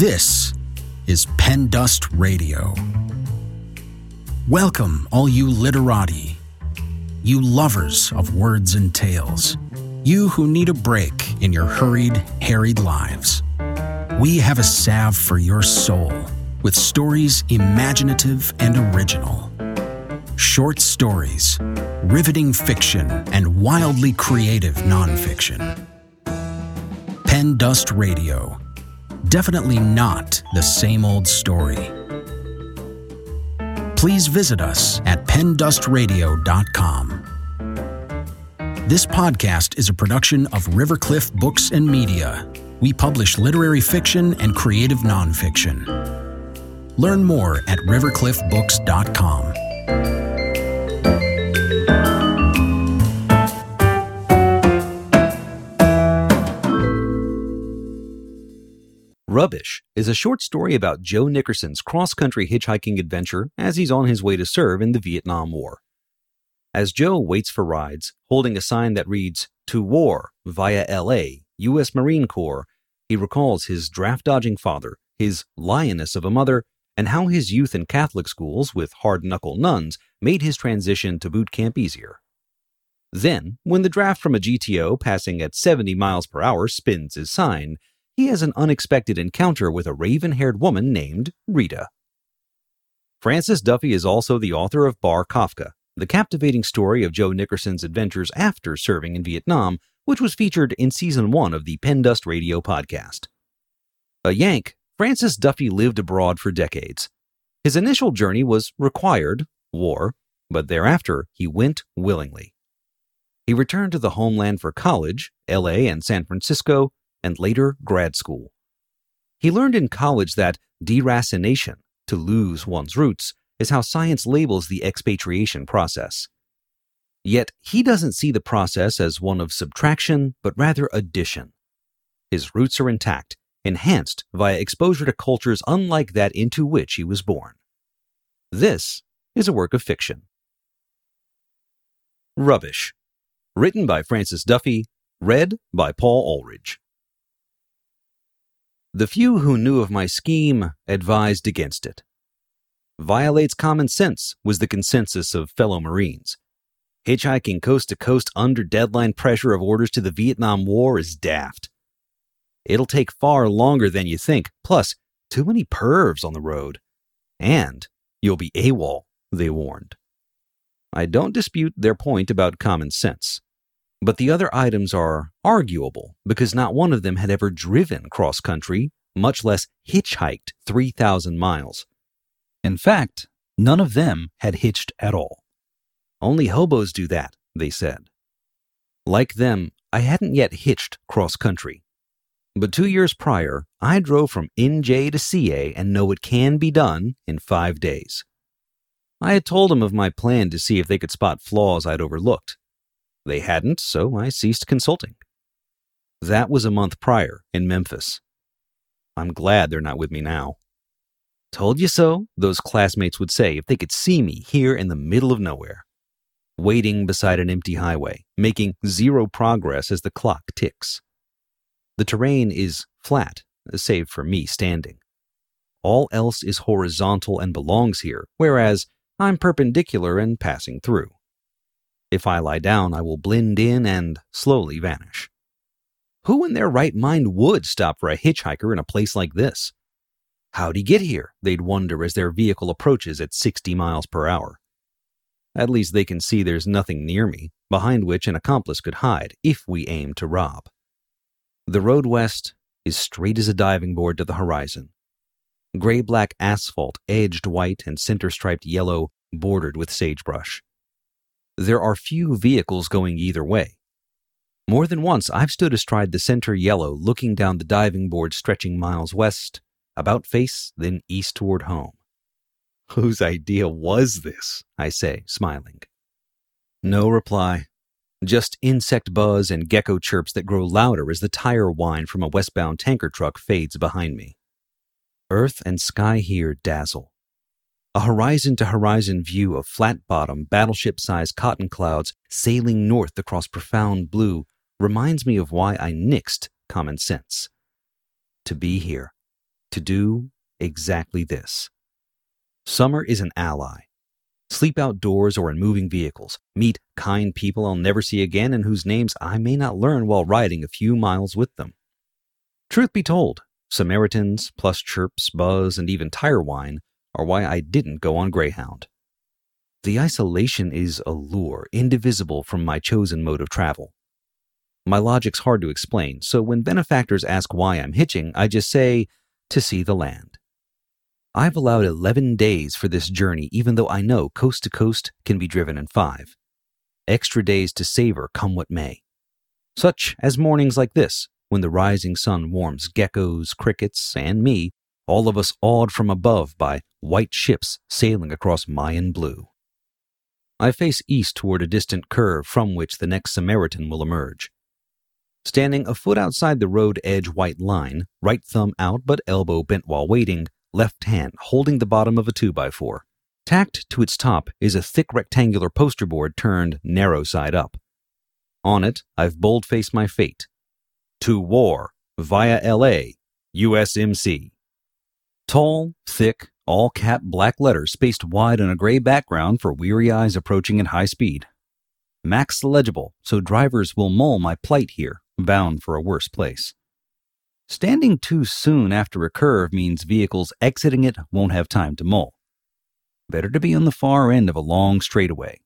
This is Pen Dust Radio. Welcome, all you literati, you lovers of words and tales, you who need a break in your hurried, harried lives. We have a salve for your soul with stories imaginative and original. Short stories, riveting fiction, and wildly creative nonfiction. Pen Dust Radio. Definitely not the same old story. Please visit us at pendustradio.com. This podcast is a production of Rivercliff Books and Media. We publish literary fiction and creative nonfiction. Learn more at rivercliffbooks.com. Rubbish is a short story about Joe Nickerson's cross country hitchhiking adventure as he's on his way to serve in the Vietnam War. As Joe waits for rides, holding a sign that reads, To War via LA, U.S. Marine Corps, he recalls his draft dodging father, his lioness of a mother, and how his youth in Catholic schools with hard knuckle nuns made his transition to boot camp easier. Then, when the draft from a GTO passing at 70 miles per hour spins his sign, he has an unexpected encounter with a raven haired woman named Rita. Francis Duffy is also the author of Bar Kafka, the captivating story of Joe Nickerson's adventures after serving in Vietnam, which was featured in season one of the Pen Dust Radio podcast. A Yank, Francis Duffy lived abroad for decades. His initial journey was required, war, but thereafter he went willingly. He returned to the homeland for college, LA and San Francisco, and later grad school. He learned in college that deracination, to lose one's roots, is how science labels the expatriation process. Yet he doesn't see the process as one of subtraction, but rather addition. His roots are intact, enhanced via exposure to cultures unlike that into which he was born. This is a work of fiction. Rubbish. Written by Francis Duffy, read by Paul Ulrich. The few who knew of my scheme advised against it. Violates common sense, was the consensus of fellow Marines. Hitchhiking coast to coast under deadline pressure of orders to the Vietnam War is daft. It'll take far longer than you think, plus, too many pervs on the road. And you'll be AWOL, they warned. I don't dispute their point about common sense. But the other items are arguable because not one of them had ever driven cross country, much less hitchhiked 3,000 miles. In fact, none of them had hitched at all. Only hobos do that, they said. Like them, I hadn't yet hitched cross country. But two years prior, I drove from NJ to CA and know it can be done in five days. I had told them of my plan to see if they could spot flaws I'd overlooked, they hadn't, so I ceased consulting. That was a month prior in Memphis. I'm glad they're not with me now. Told you so, those classmates would say if they could see me here in the middle of nowhere, waiting beside an empty highway, making zero progress as the clock ticks. The terrain is flat, save for me standing. All else is horizontal and belongs here, whereas I'm perpendicular and passing through. If I lie down, I will blend in and slowly vanish. Who in their right mind would stop for a hitchhiker in a place like this? How'd he get here? They'd wonder as their vehicle approaches at 60 miles per hour. At least they can see there's nothing near me, behind which an accomplice could hide if we aim to rob. The road west is straight as a diving board to the horizon. Gray black asphalt, edged white and center striped yellow, bordered with sagebrush there are few vehicles going either way. More than once, I've stood astride the center yellow, looking down the diving board stretching miles west, about face, then east toward home. Whose idea was this? I say, smiling. No reply. Just insect buzz and gecko chirps that grow louder as the tire whine from a westbound tanker truck fades behind me. Earth and sky here dazzle a horizon to horizon view of flat bottom, battleship sized cotton clouds sailing north across profound blue reminds me of why I nixed common sense. To be here, to do exactly this. Summer is an ally. Sleep outdoors or in moving vehicles. Meet kind people I'll never see again and whose names I may not learn while riding a few miles with them. Truth be told, Samaritans, plus chirps, buzz, and even tire whine are why I didn't go on Greyhound. The isolation is a lure indivisible from my chosen mode of travel. My logic's hard to explain, so when benefactors ask why I'm hitching, I just say, to see the land. I've allowed 11 days for this journey, even though I know coast to coast can be driven in five. Extra days to savor come what may. Such as mornings like this, when the rising sun warms geckos, crickets, and me, all of us awed from above by white ships sailing across Mayan blue. I face east toward a distant curve from which the next Samaritan will emerge. Standing a foot outside the road edge white line, right thumb out but elbow bent while waiting, left hand holding the bottom of a 2x4. Tacked to its top is a thick rectangular poster board turned narrow side up. On it, I've bold-faced my fate. To war, via LA, USMC. Tall, thick, all cap black letters spaced wide on a gray background for weary eyes approaching at high speed. Max legible, so drivers will mull my plight here, bound for a worse place. Standing too soon after a curve means vehicles exiting it won't have time to mull. Better to be on the far end of a long straightaway.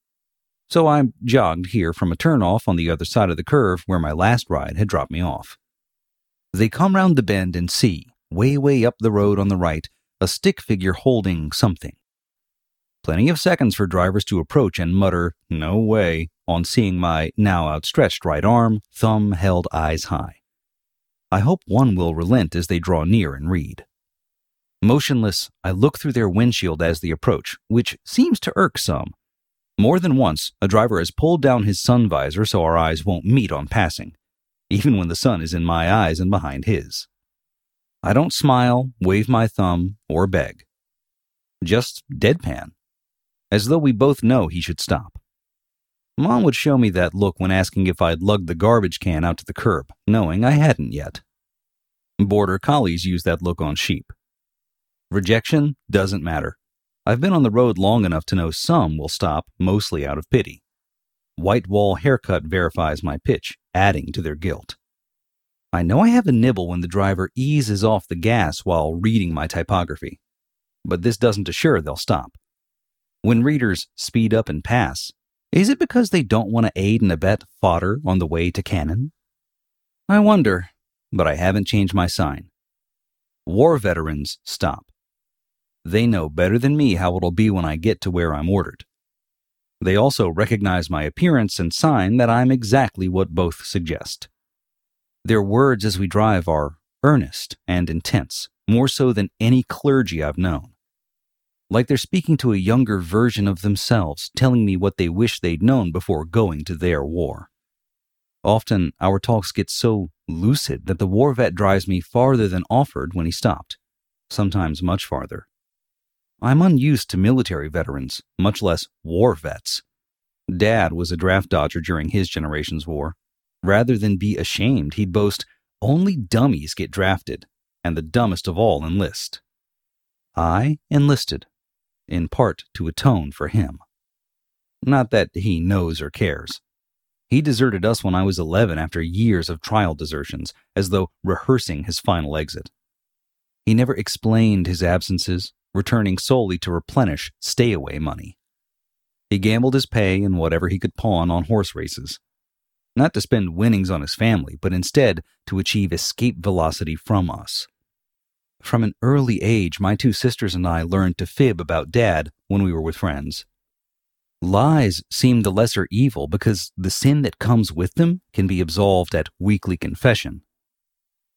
So I jogged here from a turnoff on the other side of the curve where my last ride had dropped me off. They come round the bend and see, way, way up the road on the right, a stick figure holding something. Plenty of seconds for drivers to approach and mutter, no way, on seeing my now outstretched right arm, thumb held eyes high. I hope one will relent as they draw near and read. Motionless, I look through their windshield as they approach, which seems to irk some. More than once, a driver has pulled down his sun visor so our eyes won't meet on passing, even when the sun is in my eyes and behind his. I don't smile, wave my thumb, or beg. Just deadpan, as though we both know he should stop. Mom would show me that look when asking if I'd lugged the garbage can out to the curb, knowing I hadn't yet. Border collies use that look on sheep. Rejection doesn't matter. I've been on the road long enough to know some will stop, mostly out of pity. White wall haircut verifies my pitch, adding to their guilt. I know I have a nibble when the driver eases off the gas while reading my typography, but this doesn't assure they'll stop. When readers speed up and pass, is it because they don't want to aid and abet fodder on the way to cannon? I wonder, but I haven't changed my sign. War veterans stop. They know better than me how it'll be when I get to where I'm ordered. They also recognize my appearance and sign that I'm exactly what both suggest. Their words as we drive are earnest and intense, more so than any clergy I've known like they're speaking to a younger version of themselves, telling me what they wish they'd known before going to their war. Often, our talks get so lucid that the war vet drives me farther than offered when he stopped, sometimes much farther. I'm unused to military veterans, much less war vets. Dad was a draft dodger during his generation's war. Rather than be ashamed, he'd boast, only dummies get drafted, and the dumbest of all enlist. I enlisted in part to atone for him. Not that he knows or cares. He deserted us when I was 11 after years of trial desertions, as though rehearsing his final exit. He never explained his absences, returning solely to replenish stay away money. He gambled his pay and whatever he could pawn on horse races. Not to spend winnings on his family, but instead to achieve escape velocity from us. From an early age, my two sisters and I learned to fib about Dad when we were with friends. Lies seem the lesser evil because the sin that comes with them can be absolved at weekly confession.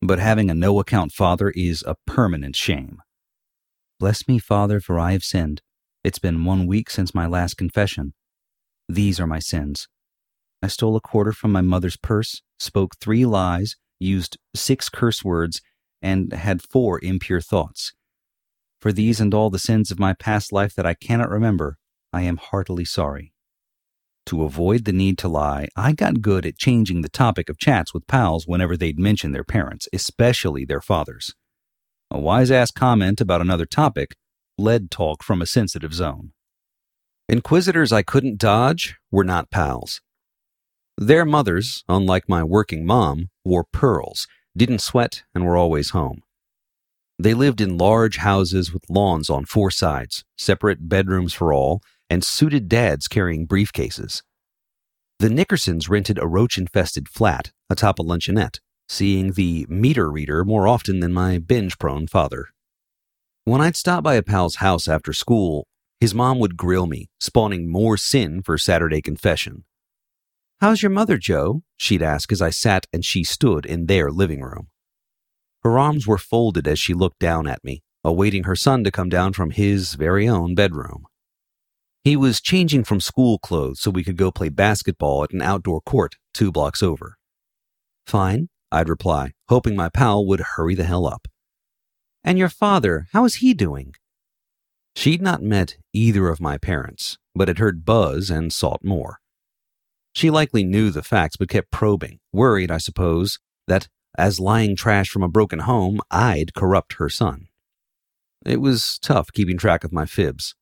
But having a no account father is a permanent shame. Bless me, Father, for I have sinned. It's been one week since my last confession. These are my sins. I stole a quarter from my mother's purse, spoke three lies, used six curse words, and had four impure thoughts. For these and all the sins of my past life that I cannot remember, I am heartily sorry. To avoid the need to lie, I got good at changing the topic of chats with pals whenever they'd mention their parents, especially their fathers. A wise ass comment about another topic led talk from a sensitive zone. Inquisitors I couldn't dodge were not pals. Their mothers, unlike my working mom, wore pearls, didn't sweat, and were always home. They lived in large houses with lawns on four sides, separate bedrooms for all, and suited dads carrying briefcases. The Nickersons rented a roach infested flat atop a luncheonette, seeing the meter reader more often than my binge prone father. When I'd stop by a pal's house after school, his mom would grill me, spawning more sin for Saturday confession. How's your mother, Joe? she'd ask as I sat and she stood in their living room. Her arms were folded as she looked down at me, awaiting her son to come down from his very own bedroom. He was changing from school clothes so we could go play basketball at an outdoor court two blocks over. Fine, I'd reply, hoping my pal would hurry the hell up. And your father, how is he doing? She'd not met either of my parents, but had heard buzz and sought more. She likely knew the facts but kept probing, worried, I suppose, that as lying trash from a broken home, I'd corrupt her son. It was tough keeping track of my fibs.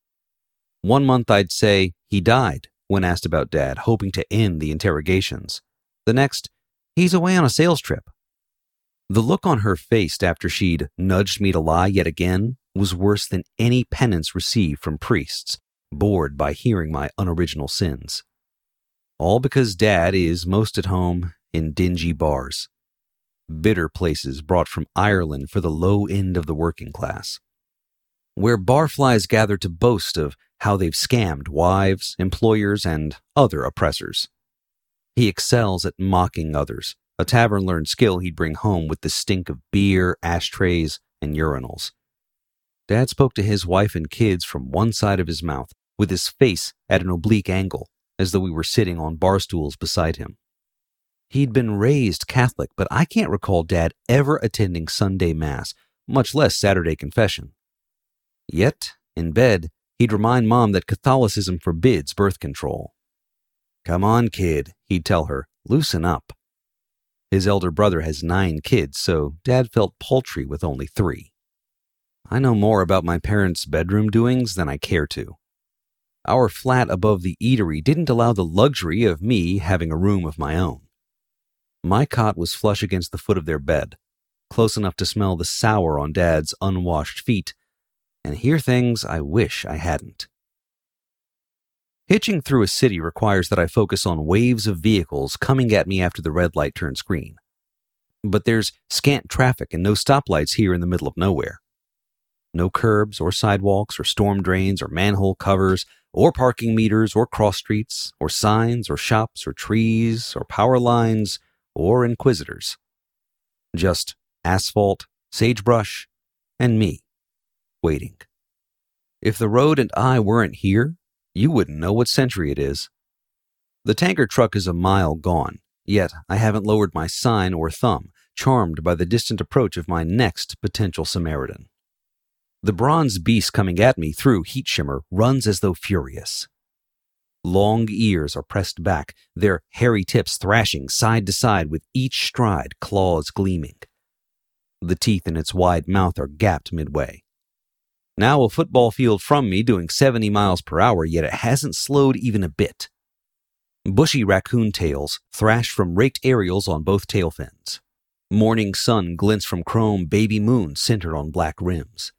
One month I'd say he died when asked about dad, hoping to end the interrogations. The next, he's away on a sales trip. The look on her face after she'd nudged me to lie yet again was worse than any penance received from priests, bored by hearing my unoriginal sins. All because dad is most at home in dingy bars bitter places brought from Ireland for the low end of the working class, where barflies gather to boast of how they've scammed wives, employers, and other oppressors. He excels at mocking others, a tavern learned skill he'd bring home with the stink of beer, ashtrays, and urinals. Dad spoke to his wife and kids from one side of his mouth, with his face at an oblique angle, as though we were sitting on bar stools beside him. He'd been raised Catholic, but I can't recall Dad ever attending Sunday Mass, much less Saturday confession. Yet, in bed, he'd remind Mom that Catholicism forbids birth control. Come on, kid, he'd tell her, loosen up. His elder brother has nine kids, so Dad felt paltry with only three. I know more about my parents' bedroom doings than I care to. Our flat above the eatery didn't allow the luxury of me having a room of my own. My cot was flush against the foot of their bed, close enough to smell the sour on Dad's unwashed feet, and hear things I wish I hadn't. Hitching through a city requires that I focus on waves of vehicles coming at me after the red light turns green. But there's scant traffic and no stoplights here in the middle of nowhere. No curbs or sidewalks or storm drains or manhole covers or parking meters or cross streets or signs or shops or trees or power lines or inquisitors. Just asphalt, sagebrush, and me, waiting. If the road and I weren't here, you wouldn't know what century it is. The tanker truck is a mile gone, yet I haven't lowered my sign or thumb, charmed by the distant approach of my next potential Samaritan. The bronze beast coming at me through heat shimmer runs as though furious. Long ears are pressed back, their hairy tips thrashing side to side with each stride, claws gleaming. The teeth in its wide mouth are gapped midway. Now a football field from me doing 70 miles per hour, yet it hasn't slowed even a bit. Bushy raccoon tails thrash from raked aerials on both tail fins. Morning sun glints from chrome baby moon centered on black rims.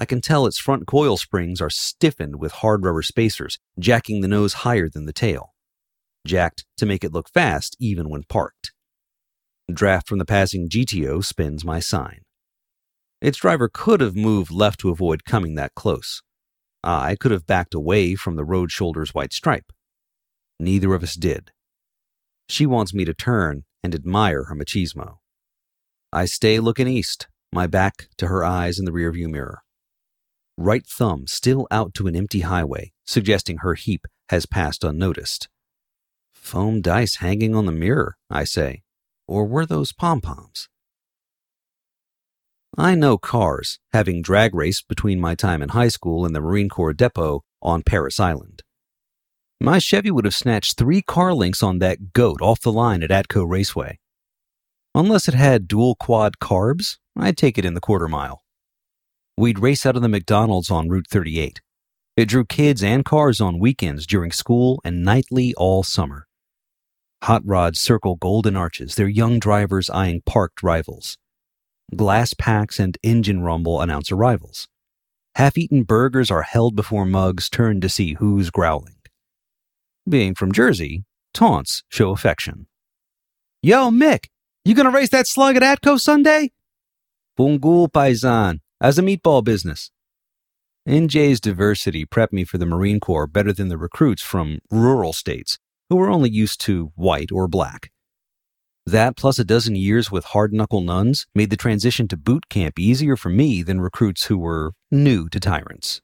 I can tell its front coil springs are stiffened with hard rubber spacers, jacking the nose higher than the tail. Jacked to make it look fast even when parked. Draft from the passing GTO spins my sign. Its driver could have moved left to avoid coming that close. I could have backed away from the road shoulder's white stripe. Neither of us did. She wants me to turn and admire her machismo. I stay looking east, my back to her eyes in the rearview mirror right thumb still out to an empty highway, suggesting her heap has passed unnoticed. Foam dice hanging on the mirror, I say. Or were those pom poms? I know cars, having drag raced between my time in high school and the Marine Corps depot on Parris Island. My Chevy would have snatched three car links on that goat off the line at Atco Raceway. Unless it had dual quad carbs, I'd take it in the quarter mile. We'd race out of the McDonald's on Route 38. It drew kids and cars on weekends during school and nightly all summer. Hot rods circle golden arches, their young drivers eyeing parked rivals. Glass packs and engine rumble announce arrivals. Half eaten burgers are held before mugs turned to see who's growling. Being from Jersey, taunts show affection. Yo, Mick, you gonna race that slug at Atco Sunday? Bungul paisan, as a meatball business. NJ's diversity prepped me for the Marine Corps better than the recruits from rural states who were only used to white or black. That, plus a dozen years with hard knuckle nuns, made the transition to boot camp easier for me than recruits who were new to tyrants.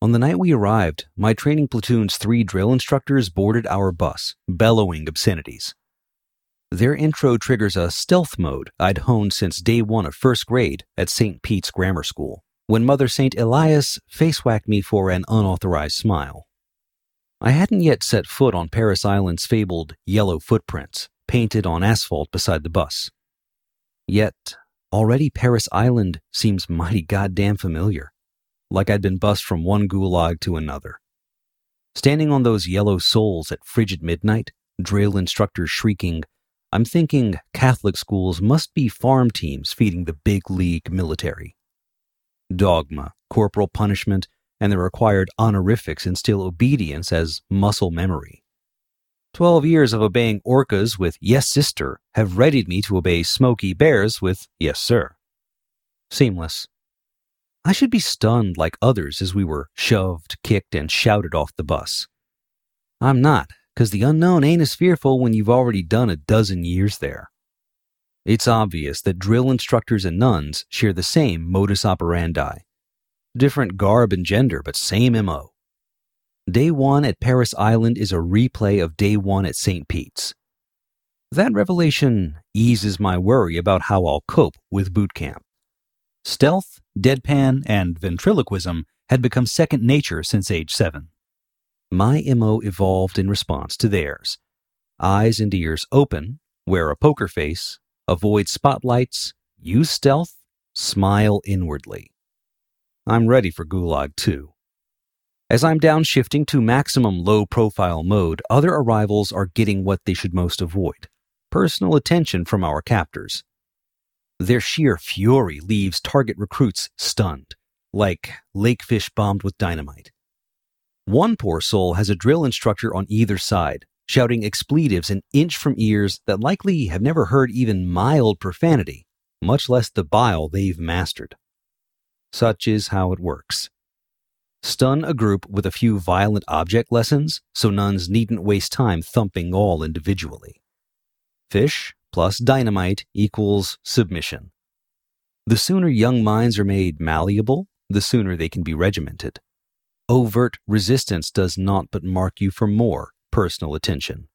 On the night we arrived, my training platoon's three drill instructors boarded our bus, bellowing obscenities. Their intro triggers a stealth mode I'd honed since day one of first grade at St. Pete's Grammar School, when Mother St. Elias face whacked me for an unauthorized smile. I hadn't yet set foot on Parris Island's fabled yellow footprints, painted on asphalt beside the bus. Yet, already Parris Island seems mighty goddamn familiar, like I'd been bussed from one gulag to another. Standing on those yellow soles at frigid midnight, drill instructors shrieking, I'm thinking Catholic schools must be farm teams feeding the big league military. Dogma, corporal punishment, and the required honorifics instill obedience as muscle memory. Twelve years of obeying orcas with yes, sister have readied me to obey Smokey Bears with yes, sir. Seamless. I should be stunned like others as we were shoved, kicked, and shouted off the bus. I'm not, because the unknown ain't as fearful when you've already done a dozen years there. It's obvious that drill instructors and nuns share the same modus operandi. Different garb and gender, but same MO. Day one at Parris Island is a replay of day one at St. Pete's. That revelation eases my worry about how I'll cope with boot camp. Stealth, deadpan, and ventriloquism had become second nature since age seven. My MO evolved in response to theirs. Eyes and ears open, wear a poker face, avoid spotlights, use stealth, smile inwardly. I'm ready for Gulag 2. As I'm downshifting to maximum low profile mode, other arrivals are getting what they should most avoid personal attention from our captors. Their sheer fury leaves target recruits stunned, like lakefish bombed with dynamite. One poor soul has a drill instructor on either side, shouting expletives an inch from ears that likely have never heard even mild profanity, much less the bile they've mastered. Such is how it works. Stun a group with a few violent object lessons so nuns needn't waste time thumping all individually. Fish plus dynamite equals submission. The sooner young minds are made malleable, the sooner they can be regimented. Overt resistance does not but mark you for more personal attention.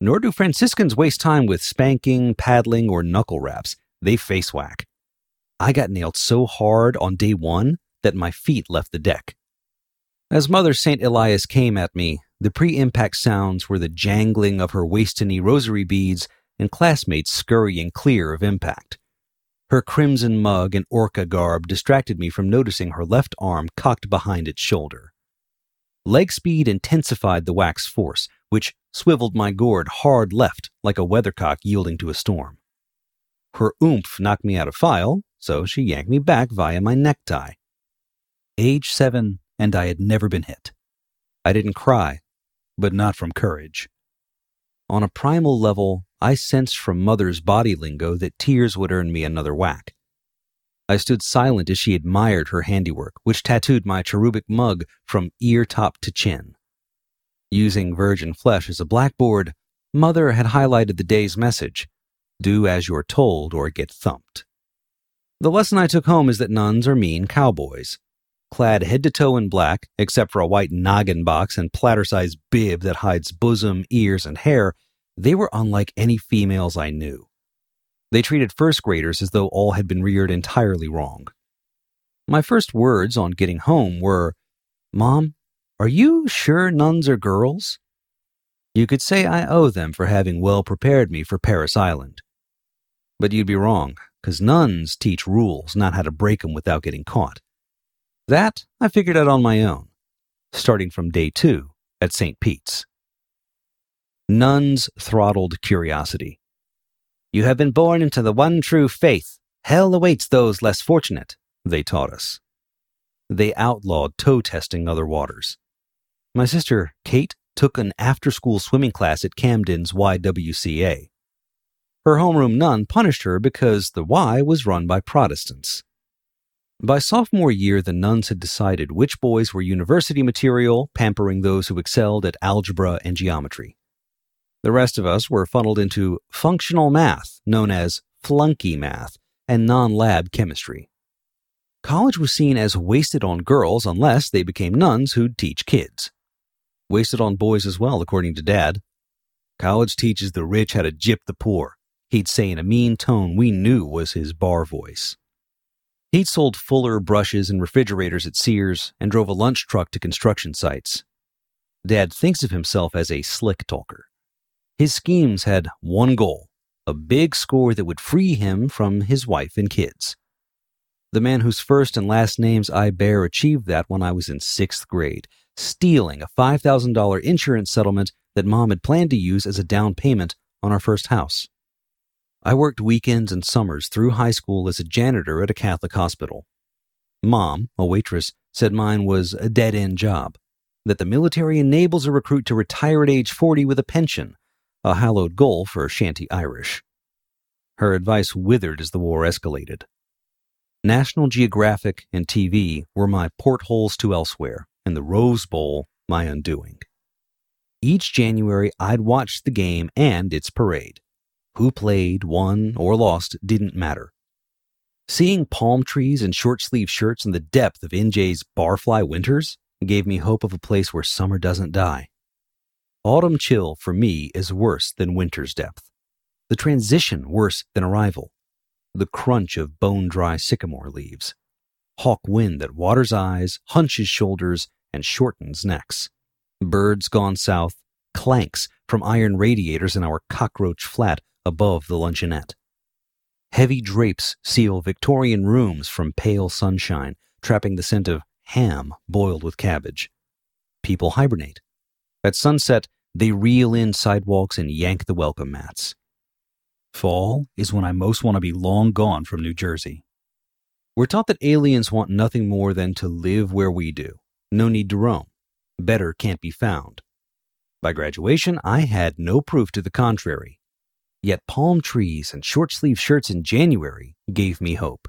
Nor do Franciscans waste time with spanking, paddling, or knuckle raps. They face whack. I got nailed so hard on day one that my feet left the deck. As Mother St. Elias came at me, the pre impact sounds were the jangling of her waist rosary beads and classmates scurrying clear of impact. Her crimson mug and orca garb distracted me from noticing her left arm cocked behind its shoulder. Leg speed intensified the wax force, which swiveled my gourd hard left like a weathercock yielding to a storm. Her oomph knocked me out of file, so she yanked me back via my necktie. Age seven, and I had never been hit. I didn't cry, but not from courage. On a primal level, I sensed from Mother's body lingo that tears would earn me another whack. I stood silent as she admired her handiwork, which tattooed my cherubic mug from ear top to chin. Using virgin flesh as a blackboard, Mother had highlighted the day's message do as you're told or get thumped. The lesson I took home is that nuns are mean cowboys. Clad head to toe in black, except for a white noggin box and platter sized bib that hides bosom, ears, and hair, they were unlike any females I knew. They treated first graders as though all had been reared entirely wrong. My first words on getting home were, Mom, are you sure nuns are girls? You could say I owe them for having well prepared me for Parris Island. But you'd be wrong, because nuns teach rules, not how to break them without getting caught. That I figured out on my own, starting from day two at St. Pete's. Nuns throttled curiosity. You have been born into the one true faith. Hell awaits those less fortunate, they taught us. They outlawed toe testing other waters. My sister, Kate, took an after school swimming class at Camden's YWCA. Her homeroom nun punished her because the Y was run by Protestants. By sophomore year, the nuns had decided which boys were university material, pampering those who excelled at algebra and geometry. The rest of us were funneled into functional math, known as flunky math, and non lab chemistry. College was seen as wasted on girls unless they became nuns who'd teach kids. Wasted on boys as well, according to Dad. College teaches the rich how to gyp the poor, he'd say in a mean tone we knew was his bar voice. He'd sold Fuller brushes and refrigerators at Sears and drove a lunch truck to construction sites. Dad thinks of himself as a slick talker. His schemes had one goal a big score that would free him from his wife and kids. The man whose first and last names I bear achieved that when I was in sixth grade, stealing a $5,000 insurance settlement that mom had planned to use as a down payment on our first house. I worked weekends and summers through high school as a janitor at a Catholic hospital. Mom, a waitress, said mine was a dead end job, that the military enables a recruit to retire at age 40 with a pension, a hallowed goal for shanty Irish. Her advice withered as the war escalated. National Geographic and TV were my portholes to elsewhere, and the Rose Bowl my undoing. Each January, I'd watch the game and its parade. Who played, won, or lost didn't matter. Seeing palm trees and short sleeve shirts in the depth of NJ's barfly winters gave me hope of a place where summer doesn't die. Autumn chill for me is worse than winter's depth. The transition worse than arrival. The crunch of bone dry sycamore leaves. Hawk wind that waters eyes, hunches shoulders, and shortens necks. Birds gone south, clanks from iron radiators in our cockroach flat above the luncheonette. Heavy drapes seal Victorian rooms from pale sunshine, trapping the scent of ham boiled with cabbage. People hibernate. At sunset, they reel in sidewalks and yank the welcome mats. Fall is when I most want to be long gone from New Jersey. We're taught that aliens want nothing more than to live where we do. No need to roam. Better can't be found. By graduation, I had no proof to the contrary. Yet palm trees and short sleeve shirts in January gave me hope.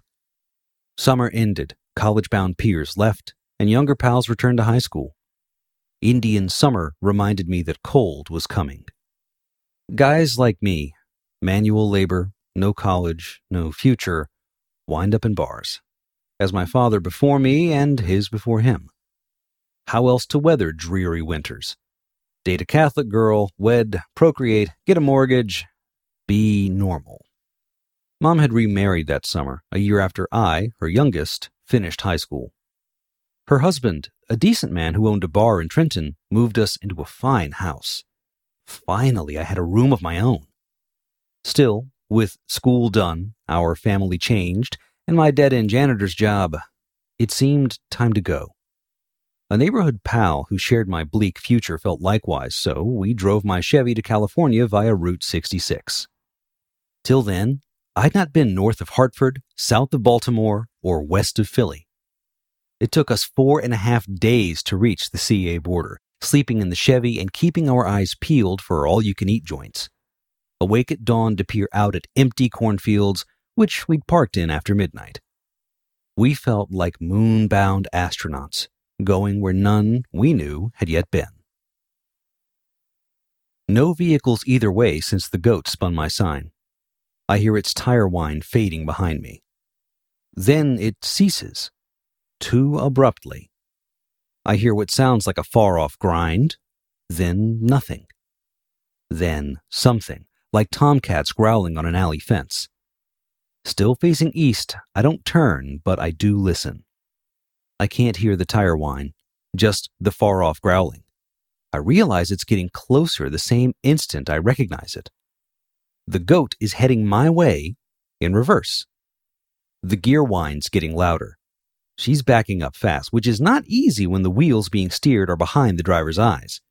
Summer ended, college bound peers left, and younger pals returned to high school. Indian summer reminded me that cold was coming. Guys like me, manual labor, no college, no future, wind up in bars, as my father before me and his before him. How else to weather dreary winters? Date a Catholic girl, wed, procreate, get a mortgage, be normal. Mom had remarried that summer, a year after I, her youngest, finished high school. Her husband, a decent man who owned a bar in Trenton, moved us into a fine house. Finally, I had a room of my own. Still, with school done, our family changed, and my dead end janitor's job, it seemed time to go. A neighborhood pal who shared my bleak future felt likewise, so we drove my Chevy to California via Route 66. Till then, I'd not been north of Hartford, south of Baltimore, or west of Philly. It took us four and a half days to reach the CA border, sleeping in the Chevy and keeping our eyes peeled for all you can eat joints. Awake at dawn to peer out at empty cornfields, which we'd parked in after midnight. We felt like moon bound astronauts, going where none we knew had yet been. No vehicles either way since the goat spun my sign. I hear its tire whine fading behind me. Then it ceases, too abruptly. I hear what sounds like a far off grind, then nothing. Then something, like tomcats growling on an alley fence. Still facing east, I don't turn, but I do listen. I can't hear the tire whine, just the far off growling. I realize it's getting closer the same instant I recognize it. The goat is heading my way, in reverse. The gear whine's getting louder. She's backing up fast, which is not easy when the wheels being steered are behind the driver's eyes.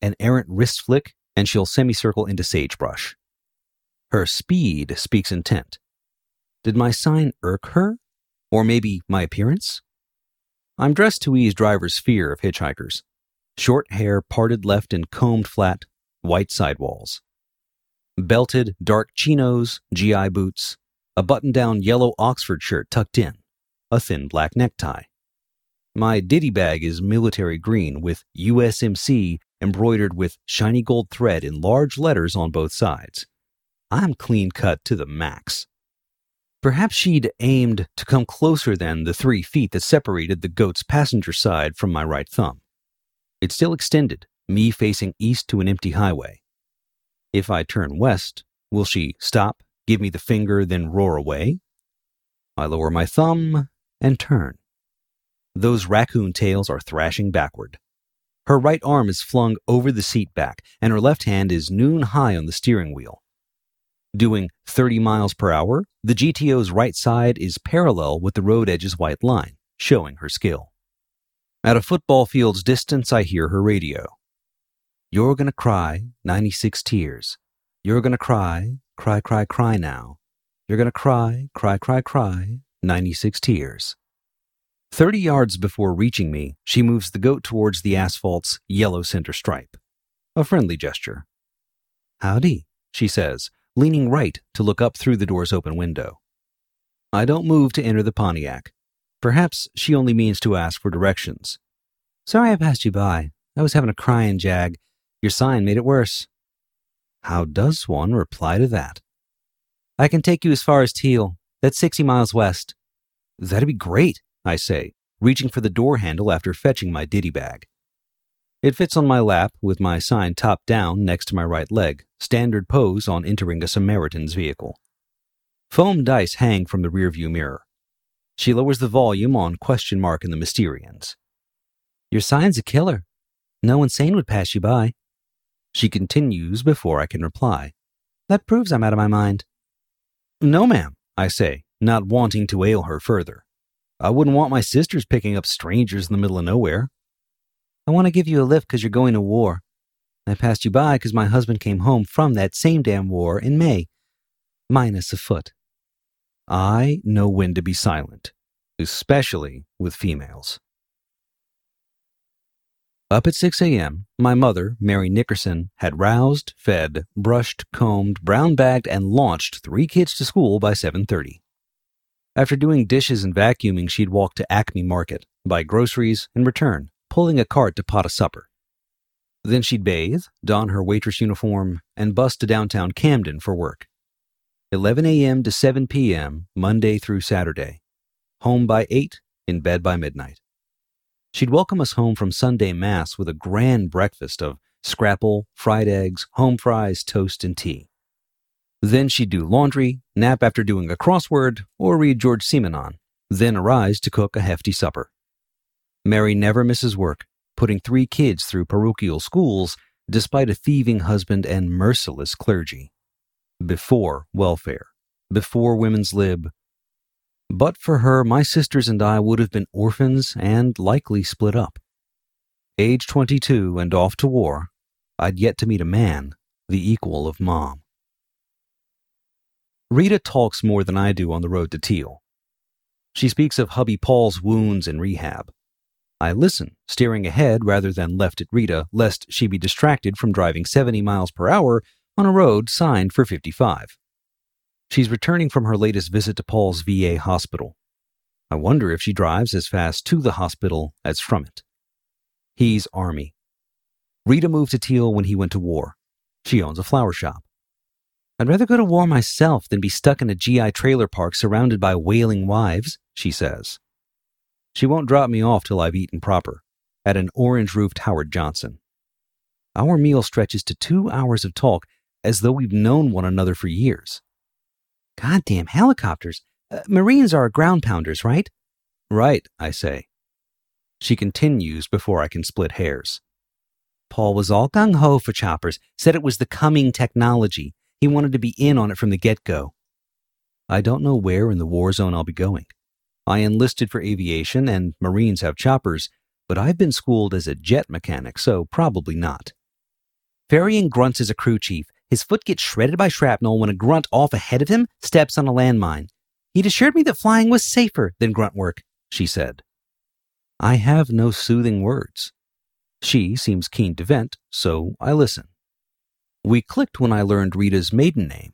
An errant wrist flick, and she'll semicircle into sagebrush. Her speed speaks intent. Did my sign irk her? Or maybe my appearance? I'm dressed to ease driver's fear of hitchhikers. Short hair parted left and combed flat, white sidewalls. Belted dark chinos, GI boots, a button down yellow Oxford shirt tucked in a thin black necktie. My ditty bag is military green with USMC embroidered with shiny gold thread in large letters on both sides. I'm clean cut to the max. Perhaps she'd aimed to come closer than the three feet that separated the goat's passenger side from my right thumb. It still extended, me facing east to an empty highway. If I turn west, will she stop, give me the finger, then roar away? I lower my thumb and turn. Those raccoon tails are thrashing backward. Her right arm is flung over the seat back, and her left hand is noon high on the steering wheel. Doing 30 miles per hour, the GTO's right side is parallel with the road edge's white line, showing her skill. At a football field's distance, I hear her radio. You're gonna cry 96 tears. You're gonna cry, cry, cry, cry now. You're gonna cry, cry, cry, cry 96 tears. Thirty yards before reaching me, she moves the goat towards the asphalt's yellow center stripe. A friendly gesture. Howdy, she says, leaning right to look up through the door's open window. I don't move to enter the Pontiac. Perhaps she only means to ask for directions. Sorry I passed you by. I was having a crying jag. Your sign made it worse. How does one reply to that? I can take you as far as Teal. That's 60 miles west. That'd be great, I say, reaching for the door handle after fetching my ditty bag. It fits on my lap with my sign top down next to my right leg, standard pose on entering a Samaritan's vehicle. Foam dice hang from the rearview mirror. She lowers the volume on Question Mark and the Mysterians. Your sign's a killer. No one sane would pass you by. She continues before I can reply. That proves I'm out of my mind. No, ma'am, I say, not wanting to ail her further. I wouldn't want my sisters picking up strangers in the middle of nowhere. I want to give you a lift because you're going to war. I passed you by because my husband came home from that same damn war in May, minus a foot. I know when to be silent, especially with females. Up at 6 a.m., my mother, Mary Nickerson, had roused, fed, brushed, combed, brown bagged, and launched three kids to school by 7:30. After doing dishes and vacuuming, she'd walk to Acme Market, buy groceries, and return, pulling a cart to pot a supper. Then she'd bathe, don her waitress uniform, and bus to downtown Camden for work. 11 a.m. to 7 p.m., Monday through Saturday. Home by 8, in bed by midnight. She'd welcome us home from Sunday Mass with a grand breakfast of scrapple, fried eggs, home fries, toast, and tea. Then she'd do laundry, nap after doing a crossword, or read George Simenon, then arise to cook a hefty supper. Mary never misses work, putting three kids through parochial schools despite a thieving husband and merciless clergy. Before welfare, before women's lib, but for her, my sisters and I would have been orphans and likely split up. Age 22 and off to war, I'd yet to meet a man, the equal of Mom. Rita talks more than I do on the road to Teal. She speaks of hubby Paul's wounds and rehab. I listen, staring ahead rather than left at Rita, lest she be distracted from driving 70 miles per hour on a road signed for 55. She's returning from her latest visit to Paul's VA hospital. I wonder if she drives as fast to the hospital as from it. He's Army. Rita moved to Teal when he went to war. She owns a flower shop. I'd rather go to war myself than be stuck in a GI trailer park surrounded by wailing wives, she says. She won't drop me off till I've eaten proper, at an orange roofed Howard Johnson. Our meal stretches to two hours of talk as though we've known one another for years. Goddamn helicopters. Uh, Marines are ground pounders, right? Right, I say. She continues before I can split hairs. Paul was all gung ho for choppers, said it was the coming technology. He wanted to be in on it from the get go. I don't know where in the war zone I'll be going. I enlisted for aviation, and Marines have choppers, but I've been schooled as a jet mechanic, so probably not. Ferrying grunts as a crew chief, his foot gets shredded by shrapnel when a grunt off ahead of him steps on a landmine. He'd assured me that flying was safer than grunt work, she said. I have no soothing words. She seems keen to vent, so I listen. We clicked when I learned Rita's maiden name,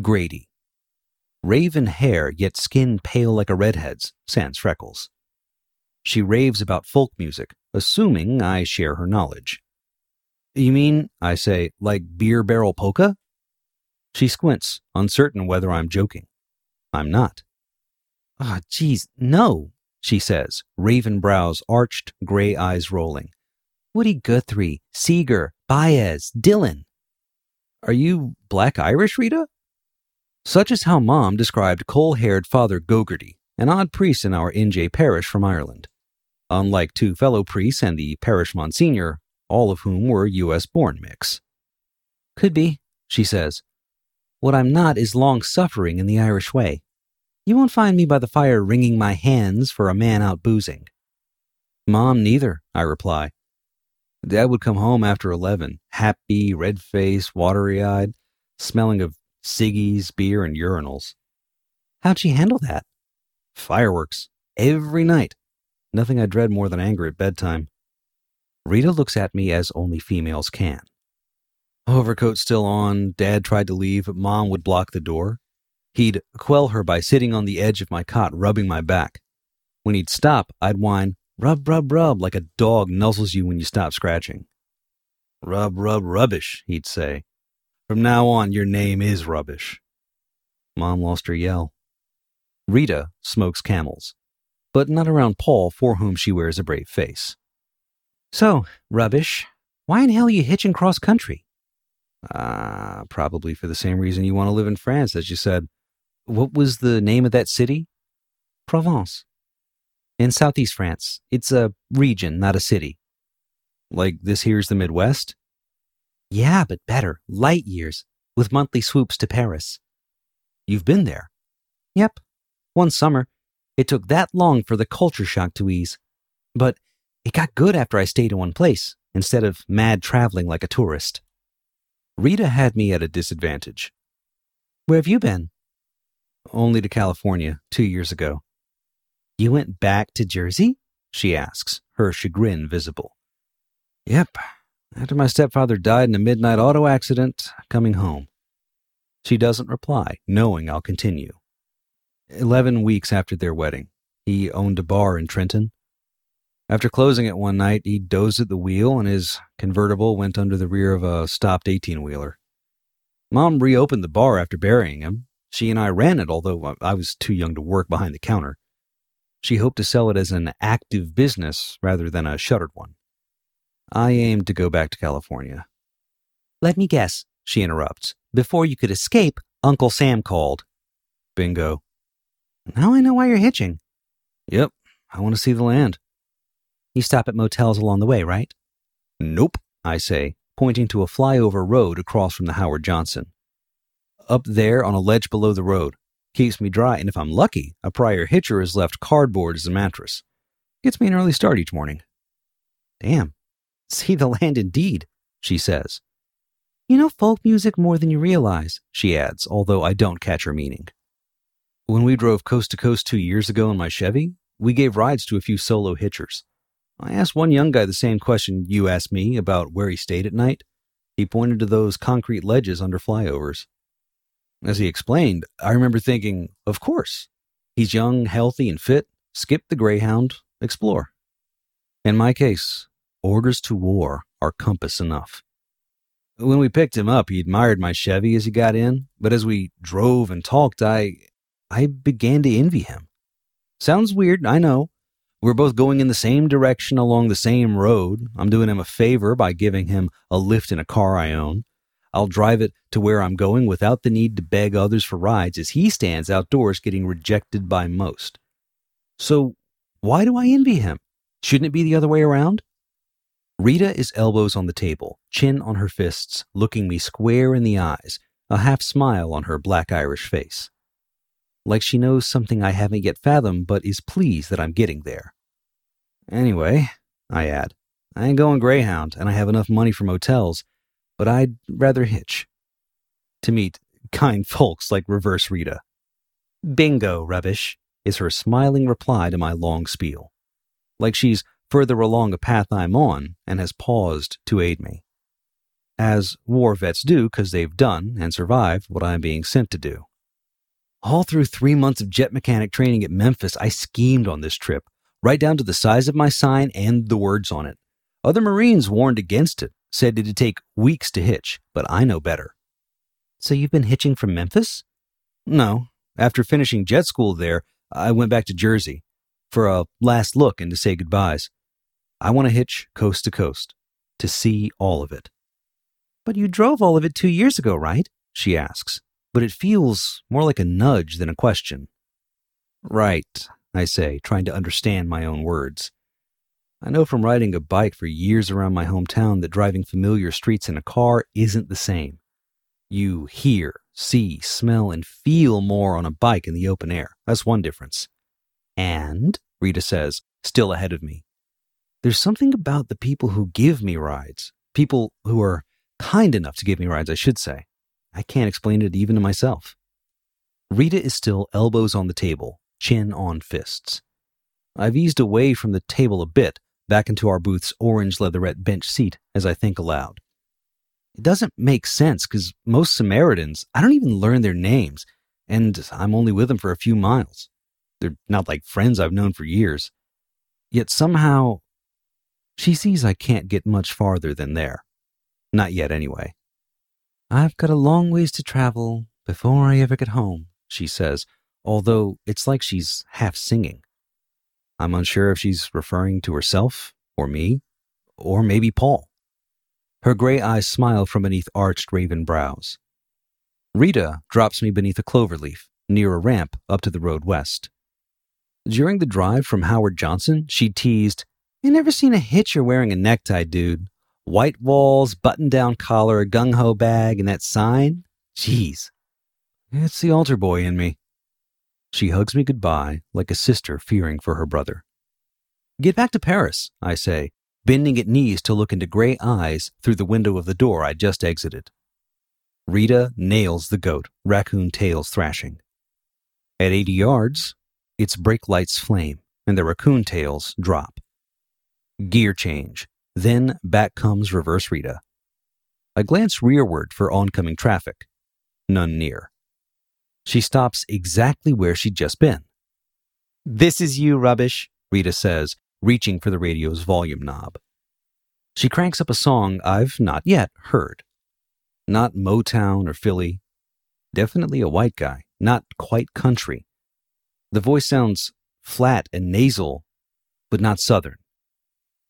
Grady. Raven hair, yet skin pale like a redhead's, sans freckles. She raves about folk music, assuming I share her knowledge. You mean, I say, like beer barrel polka? She squints, uncertain whether I'm joking. I'm not. Ah, oh, no, she says, raven brows arched, gray eyes rolling. Woody Guthrie, Seeger, Baez, Dylan. Are you black Irish, Rita? Such is how Mom described coal haired Father Gogarty, an odd priest in our NJ parish from Ireland. Unlike two fellow priests and the parish Monsignor, all of whom were U.S. born mix. Could be, she says. What I'm not is long suffering in the Irish way. You won't find me by the fire wringing my hands for a man out boozing. Mom, neither, I reply. Dad would come home after 11, happy, red faced, watery eyed, smelling of ciggies, beer, and urinals. How'd she handle that? Fireworks. Every night. Nothing I dread more than anger at bedtime. Rita looks at me as only females can. Overcoat still on, Dad tried to leave, but Mom would block the door. He'd quell her by sitting on the edge of my cot, rubbing my back. When he'd stop, I'd whine, rub, rub, rub, like a dog nuzzles you when you stop scratching. Rub, rub, rubbish, he'd say. From now on, your name is rubbish. Mom lost her yell. Rita smokes camels, but not around Paul, for whom she wears a brave face. So, rubbish, why in hell are you hitching cross country? Ah, uh, probably for the same reason you want to live in France, as you said. What was the name of that city? Provence. In southeast France. It's a region, not a city. Like this here's the Midwest? Yeah, but better. Light years, with monthly swoops to Paris. You've been there? Yep. One summer. It took that long for the culture shock to ease. But it got good after I stayed in one place, instead of mad traveling like a tourist. Rita had me at a disadvantage. Where have you been? Only to California, two years ago. You went back to Jersey? She asks, her chagrin visible. Yep, after my stepfather died in a midnight auto accident, coming home. She doesn't reply, knowing I'll continue. Eleven weeks after their wedding, he owned a bar in Trenton. After closing it one night, he dozed at the wheel and his convertible went under the rear of a stopped 18 wheeler. Mom reopened the bar after burying him. She and I ran it, although I was too young to work behind the counter. She hoped to sell it as an active business rather than a shuttered one. I aimed to go back to California. Let me guess, she interrupts. Before you could escape, Uncle Sam called. Bingo. Now I know why you're hitching. Yep, I want to see the land. You stop at motels along the way, right? Nope, I say, pointing to a flyover road across from the Howard Johnson. Up there on a ledge below the road. Keeps me dry, and if I'm lucky, a prior hitcher has left cardboard as a mattress. Gets me an early start each morning. Damn. See the land indeed, she says. You know folk music more than you realize, she adds, although I don't catch her meaning. When we drove coast to coast two years ago in my Chevy, we gave rides to a few solo hitchers. I asked one young guy the same question you asked me about where he stayed at night. He pointed to those concrete ledges under flyovers. As he explained, I remember thinking, of course. He's young, healthy, and fit. Skip the Greyhound, explore. In my case, orders to war are compass enough. When we picked him up, he admired my Chevy as he got in, but as we drove and talked, I I began to envy him. Sounds weird, I know, we're both going in the same direction along the same road. I'm doing him a favor by giving him a lift in a car I own. I'll drive it to where I'm going without the need to beg others for rides as he stands outdoors getting rejected by most. So, why do I envy him? Shouldn't it be the other way around? Rita is elbows on the table, chin on her fists, looking me square in the eyes, a half smile on her black Irish face. Like she knows something I haven't yet fathomed but is pleased that I'm getting there. Anyway, I add, I ain't going Greyhound and I have enough money for motels, but I'd rather hitch. To meet kind folks like Reverse Rita. Bingo, rubbish, is her smiling reply to my long spiel. Like she's further along a path I'm on and has paused to aid me. As war vets do because they've done and survived what I'm being sent to do. All through three months of jet mechanic training at Memphis, I schemed on this trip, right down to the size of my sign and the words on it. Other Marines warned against it, said it'd take weeks to hitch, but I know better. So you've been hitching from Memphis? No. After finishing jet school there, I went back to Jersey for a last look and to say goodbyes. I want to hitch coast to coast, to see all of it. But you drove all of it two years ago, right? She asks but it feels more like a nudge than a question. Right, I say, trying to understand my own words. I know from riding a bike for years around my hometown that driving familiar streets in a car isn't the same. You hear, see, smell, and feel more on a bike in the open air. That's one difference. And, Rita says, still ahead of me, there's something about the people who give me rides, people who are kind enough to give me rides, I should say. I can't explain it even to myself. Rita is still elbows on the table, chin on fists. I've eased away from the table a bit, back into our booth's orange leatherette bench seat as I think aloud. It doesn't make sense because most Samaritans, I don't even learn their names, and I'm only with them for a few miles. They're not like friends I've known for years. Yet somehow, she sees I can't get much farther than there. Not yet, anyway. I've got a long ways to travel before I ever get home, she says, although it's like she's half singing. I'm unsure if she's referring to herself, or me, or maybe Paul. Her gray eyes smile from beneath arched raven brows. Rita drops me beneath a clover leaf near a ramp up to the road west. During the drive from Howard Johnson, she teased, You never seen a hitcher wearing a necktie, dude. White walls, button down collar, a gung ho bag, and that sign? Jeez. It's the altar boy in me. She hugs me goodbye like a sister fearing for her brother. Get back to Paris, I say, bending at knees to look into gray eyes through the window of the door I just exited. Rita nails the goat, raccoon tails thrashing. At 80 yards, its brake lights flame and the raccoon tails drop. Gear change, then back comes reverse Rita. I glance rearward for oncoming traffic. None near. She stops exactly where she'd just been. This is you, rubbish, Rita says, reaching for the radio's volume knob. She cranks up a song I've not yet heard. Not Motown or Philly. Definitely a white guy, not quite country. The voice sounds flat and nasal, but not southern.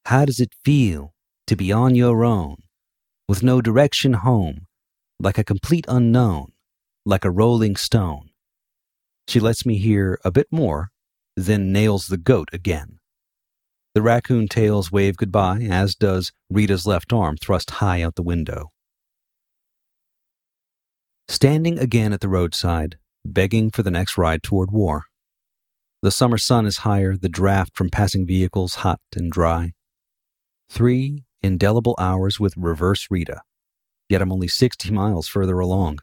How does it feel to be on your own, with no direction home, like a complete unknown, like a rolling stone? She lets me hear a bit more, then nails the goat again. The raccoon tails wave goodbye, as does Rita's left arm thrust high out the window. Standing again at the roadside, begging for the next ride toward war. The summer sun is higher, the draft from passing vehicles hot and dry. Three indelible hours with reverse Rita, yet I'm only 60 miles further along.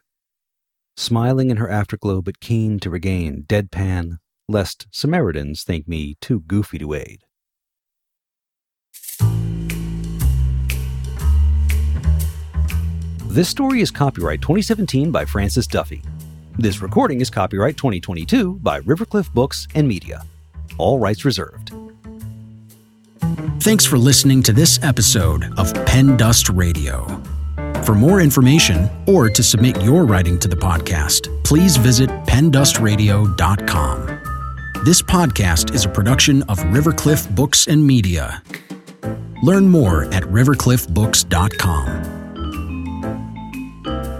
Smiling in her afterglow, but keen to regain deadpan, lest Samaritans think me too goofy to aid. This story is copyright 2017 by Francis Duffy. This recording is copyright 2022 by Rivercliff Books and Media. All rights reserved. Thanks for listening to this episode of Pen Dust Radio. For more information or to submit your writing to the podcast, please visit pendustradio.com. This podcast is a production of Rivercliff Books and Media. Learn more at rivercliffbooks.com.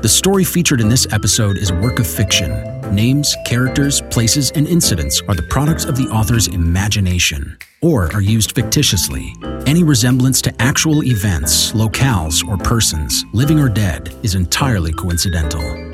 The story featured in this episode is a work of fiction. Names, characters, places, and incidents are the products of the author's imagination or are used fictitiously. Any resemblance to actual events, locales, or persons, living or dead, is entirely coincidental.